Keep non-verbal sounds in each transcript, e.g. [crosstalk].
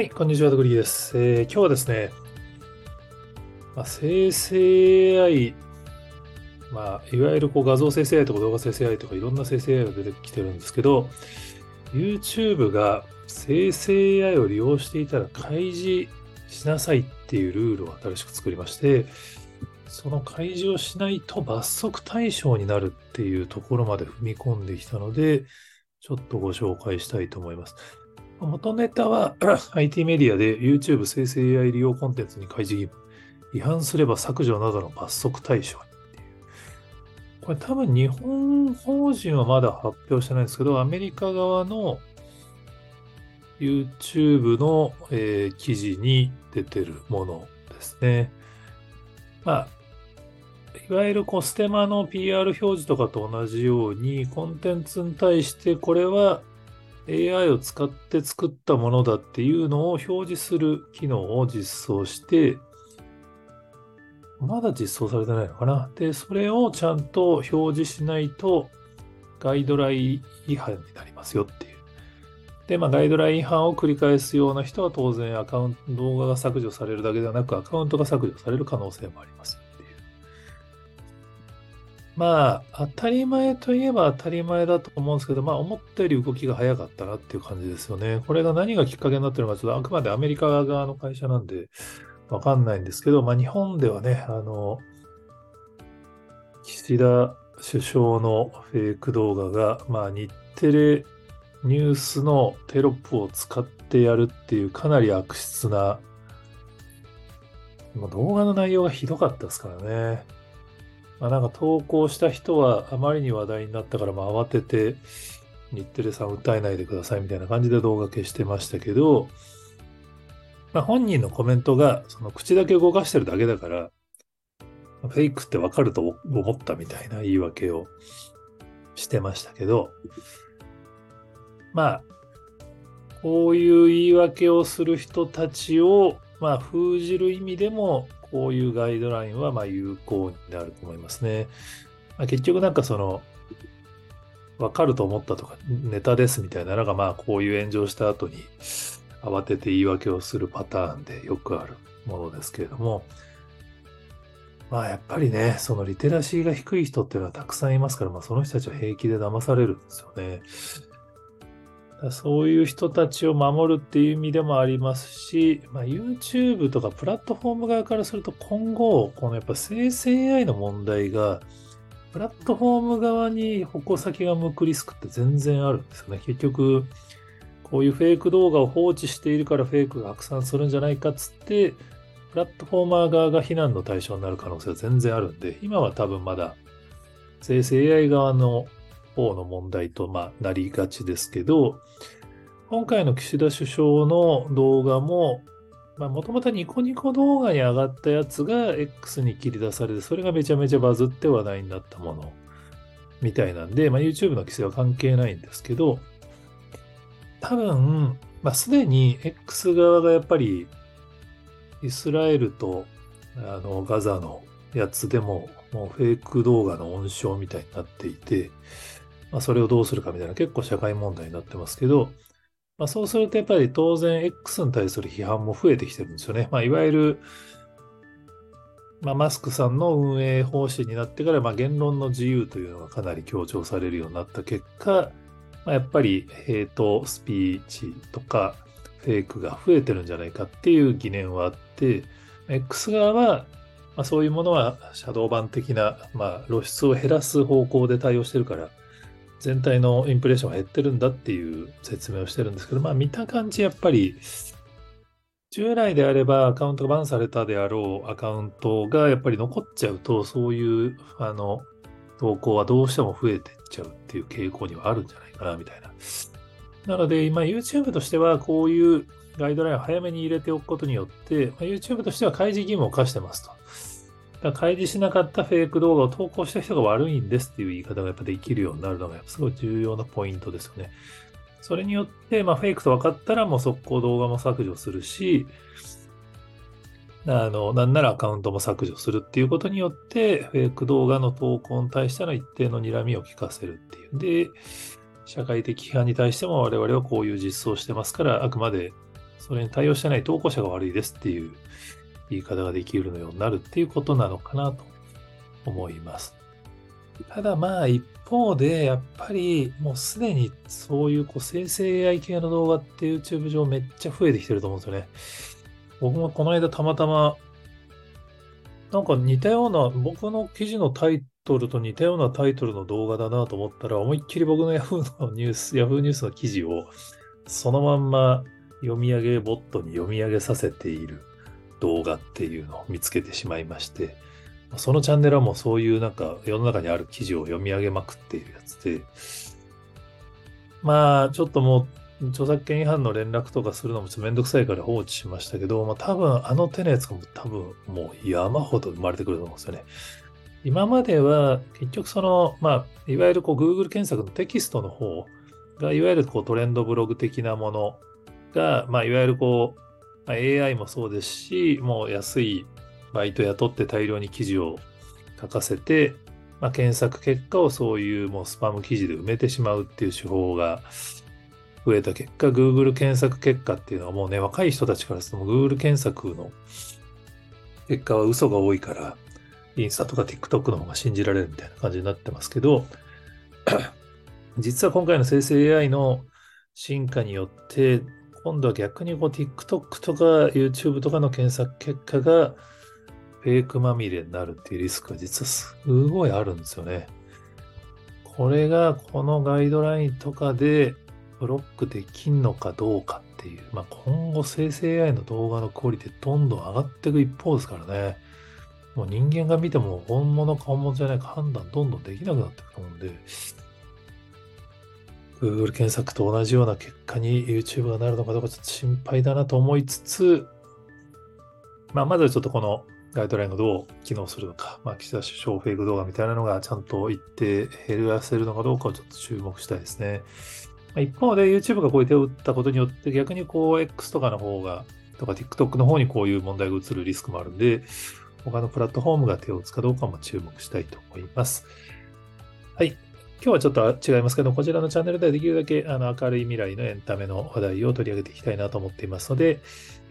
はい、こんにちは、ドグリーです。えー今日はですね、まあ、生成 AI、まあ、いわゆるこう画像生成 AI とか動画生成 AI とかいろんな生成 AI が出てきてるんですけど、YouTube が生成 AI を利用していたら開示しなさいっていうルールを新しく作りまして、その開示をしないと罰則対象になるっていうところまで踏み込んできたので、ちょっとご紹介したいと思います。元ネタは [clears throat] IT メディアで YouTube 生成 AI 利用コンテンツに開示義務、違反すれば削除などの罰則対象にっていう。これ多分日本法人はまだ発表してないんですけど、アメリカ側の YouTube の、えー記事に出てるものですね。まあ、いわゆるこうステマの PR 表示とかと同じように、コンテンツに対してこれは AI を使って作ったものだっていうのを表示する機能を実装して、まだ実装されてないのかな？で、それをちゃんと表示しないとガイドライン違反になりますよっていう。で、まあ、ガイドライン違反を繰り返すような人は当然アカウント、動画が削除されるだけではなくアカウントが削除される可能性もあります。まあ、当たり前といえば当たり前だと思うんですけど、まあ、思ったより動きが早かったなっていう感じですよね。これが何がきっかけになってるのか、ちょっとあくまでアメリカ側の会社なんで、わかんないんですけど、まあ、日本ではね、あの、岸田首相のフェイク動画が、まあ、日テレニュースのテロップを使ってやるっていうかなり悪質な、もう動画の内容がひどかったですからね。まあ、なんか投稿した人はあまりに話題になったから、まあ、慌てて日テレさん訴えないでくださいみたいな感じで動画消してましたけど、まあ、本人のコメントがその口だけ動かしてるだけだから、フェイクってわかると思ったみたいな言い訳をしてましたけど、まあ、こういう言い訳をする人たちを、まあ、封じる意味でも、こういうガイドラインはまあ有効になると思いますね。まあ、結局なんかその、わかると思ったとか、ネタですみたいなのが、まあこういう炎上した後に慌てて言い訳をするパターンでよくあるものですけれども、まあやっぱりね、そのリテラシーが低い人っていうのはたくさんいますから、まあその人たちは平気で騙されるんですよね。そういう人たちを守るっていう意味でもありますし、まあ、YouTube とかプラットフォーム側からすると今後、このやっぱ生成 AI の問題が、プラットフォーム側に矛先が向くリスクって全然あるんですよね。結局、こういうフェイク動画を放置しているからフェイクが拡散するんじゃないかっつって、プラットフォーマー側が非難の対象になる可能性は全然あるんで、今は多分まだ生成 AI 側の方の問題と、ま、なりがちですけど、今回の岸田首相の動画も、もともとニコニコ動画に上がったやつが X に切り出されて、それがめちゃめちゃバズって話題になったものみたいなんで、まあ、YouTube の規制は関係ないんですけど、多分、まあ、すでに X 側がやっぱりイスラエルとあのガザのやつでももうフェイク動画の温床みたいになっていて、まあ、それをどうするかみたいな結構社会問題になってますけど、まあ、そうするとやっぱり当然 X に対する批判も増えてきてるんですよね。まあ、いわゆる、まあ、マスクさんの運営方針になってから、まあ、言論の自由というのがかなり強調されるようになった結果、まあ、やっぱりヘイトスピーチとかフェイクが増えてるんじゃないかっていう疑念はあって、X 側はまあ、そういうものはシャドー版的な、まあ、露出を減らす方向で対応してるから、全体のインプレッションが減ってるんだっていう説明をしてるんですけど、まあ見た感じやっぱり、従来であればアカウントがバンされたであろうアカウントがやっぱり残っちゃうと、そういうあの投稿はどうしても増えてっちゃうっていう傾向にはあるんじゃないかなみたいな。なので今 YouTube としてはこういうガイドラインを早めに入れておくことによって、ま、YouTube としては開示義務を課してますと。だ開示しなかったフェイク動画を投稿した人が悪いんですっていう言い方がやっぱできるようになるのがすごい重要なポイントですよね。それによって、まあ、フェイクと分かったらもう速攻動画も削除するし、あの、なんならアカウントも削除するっていうことによって、フェイク動画の投稿に対しての一定の睨みを聞かせるっていうで、社会的批判に対しても我々はこういう実装してますから、あくまでそれに対応してない投稿者が悪いですっていう言い方ができるようになるっていうことなのかなと思います。ただまあ一方でやっぱりもうすでにそういうこう生成 AI 系の動画って YouTube 上めっちゃ増えてきてると思うんですよね。僕もこの間たまたまなんか似たような僕の記事のタイトルと似たようなタイトルの動画だなと思ったら思いっきり僕の Yahoo のニュース Yahoo ニュースの記事をそのまんま読み上げボットに読み上げさせている動画っていうのを見つけてしまいまして、そのチャンネルはもうそういうなんか世の中にある記事を読み上げまくっているやつで、まあちょっともう著作権違反の連絡とかするのもちょっとめんどくさいから放置しましたけど、まあ多分あの手のやつも多分もう山ほど生まれてくると思うんですよね。今までは結局その、まあいわゆるこう Google 検索のテキストの方がいわゆるこうトレンドブログ的なものが、まあいわゆるこう AI もそうですし、もう安いバイト雇って大量に記事を書かせて、まあ、検索結果をそういうもうスパム記事で埋めてしまうっていう手法が増えた結果、Google 検索結果っていうのはもうね、若い人たちからすると Google 検索の結果は嘘が多いから、インスタとか TikTok の方が信じられるみたいな感じになってますけど、[laughs] 実は今回の生成 AI の進化によって、今度は逆にこう TikTok とか YouTube とかの検索結果がフェイクまみれになるっていうリスクが実はすごいあるんですよね。これがこのガイドラインとかでブロックできんのかどうかっていう、まあ、今後生成 AI の動画のクオリティどんどん上がっていく一方ですからね。もう人間が見ても本物か本物じゃないか判断どんどんできなくなっていくと思うんで、Google 検索と同じような結果に YouTube がなるのかどうかちょっと心配だなと思いつつ、まあ、まずはちょっとこのガイドラインがどう機能するのか、まあ、岸田首相フェイク動画みたいなのがちゃんと一定減らせるのかどうかをちょっと注目したいですね。ま、一方で YouTube がこういう手を打ったことによって逆にこう X とかの方が、とか TikTok の方にこういう問題が移るリスクもあるんで、他のプラットフォームが手を打つかどうかも注目したいと思います。はい。今日はちょっと違いますけど、こちらのチャンネルではできるだけあの明るい未来のエンタメの話題を取り上げていきたいなと思っていますので、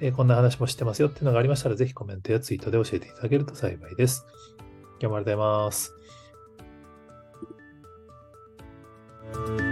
えー、こんな話もしてますよっていうのがありましたら、ぜひコメントやツイートで教えていただけると幸いです。今日もありがとうございます。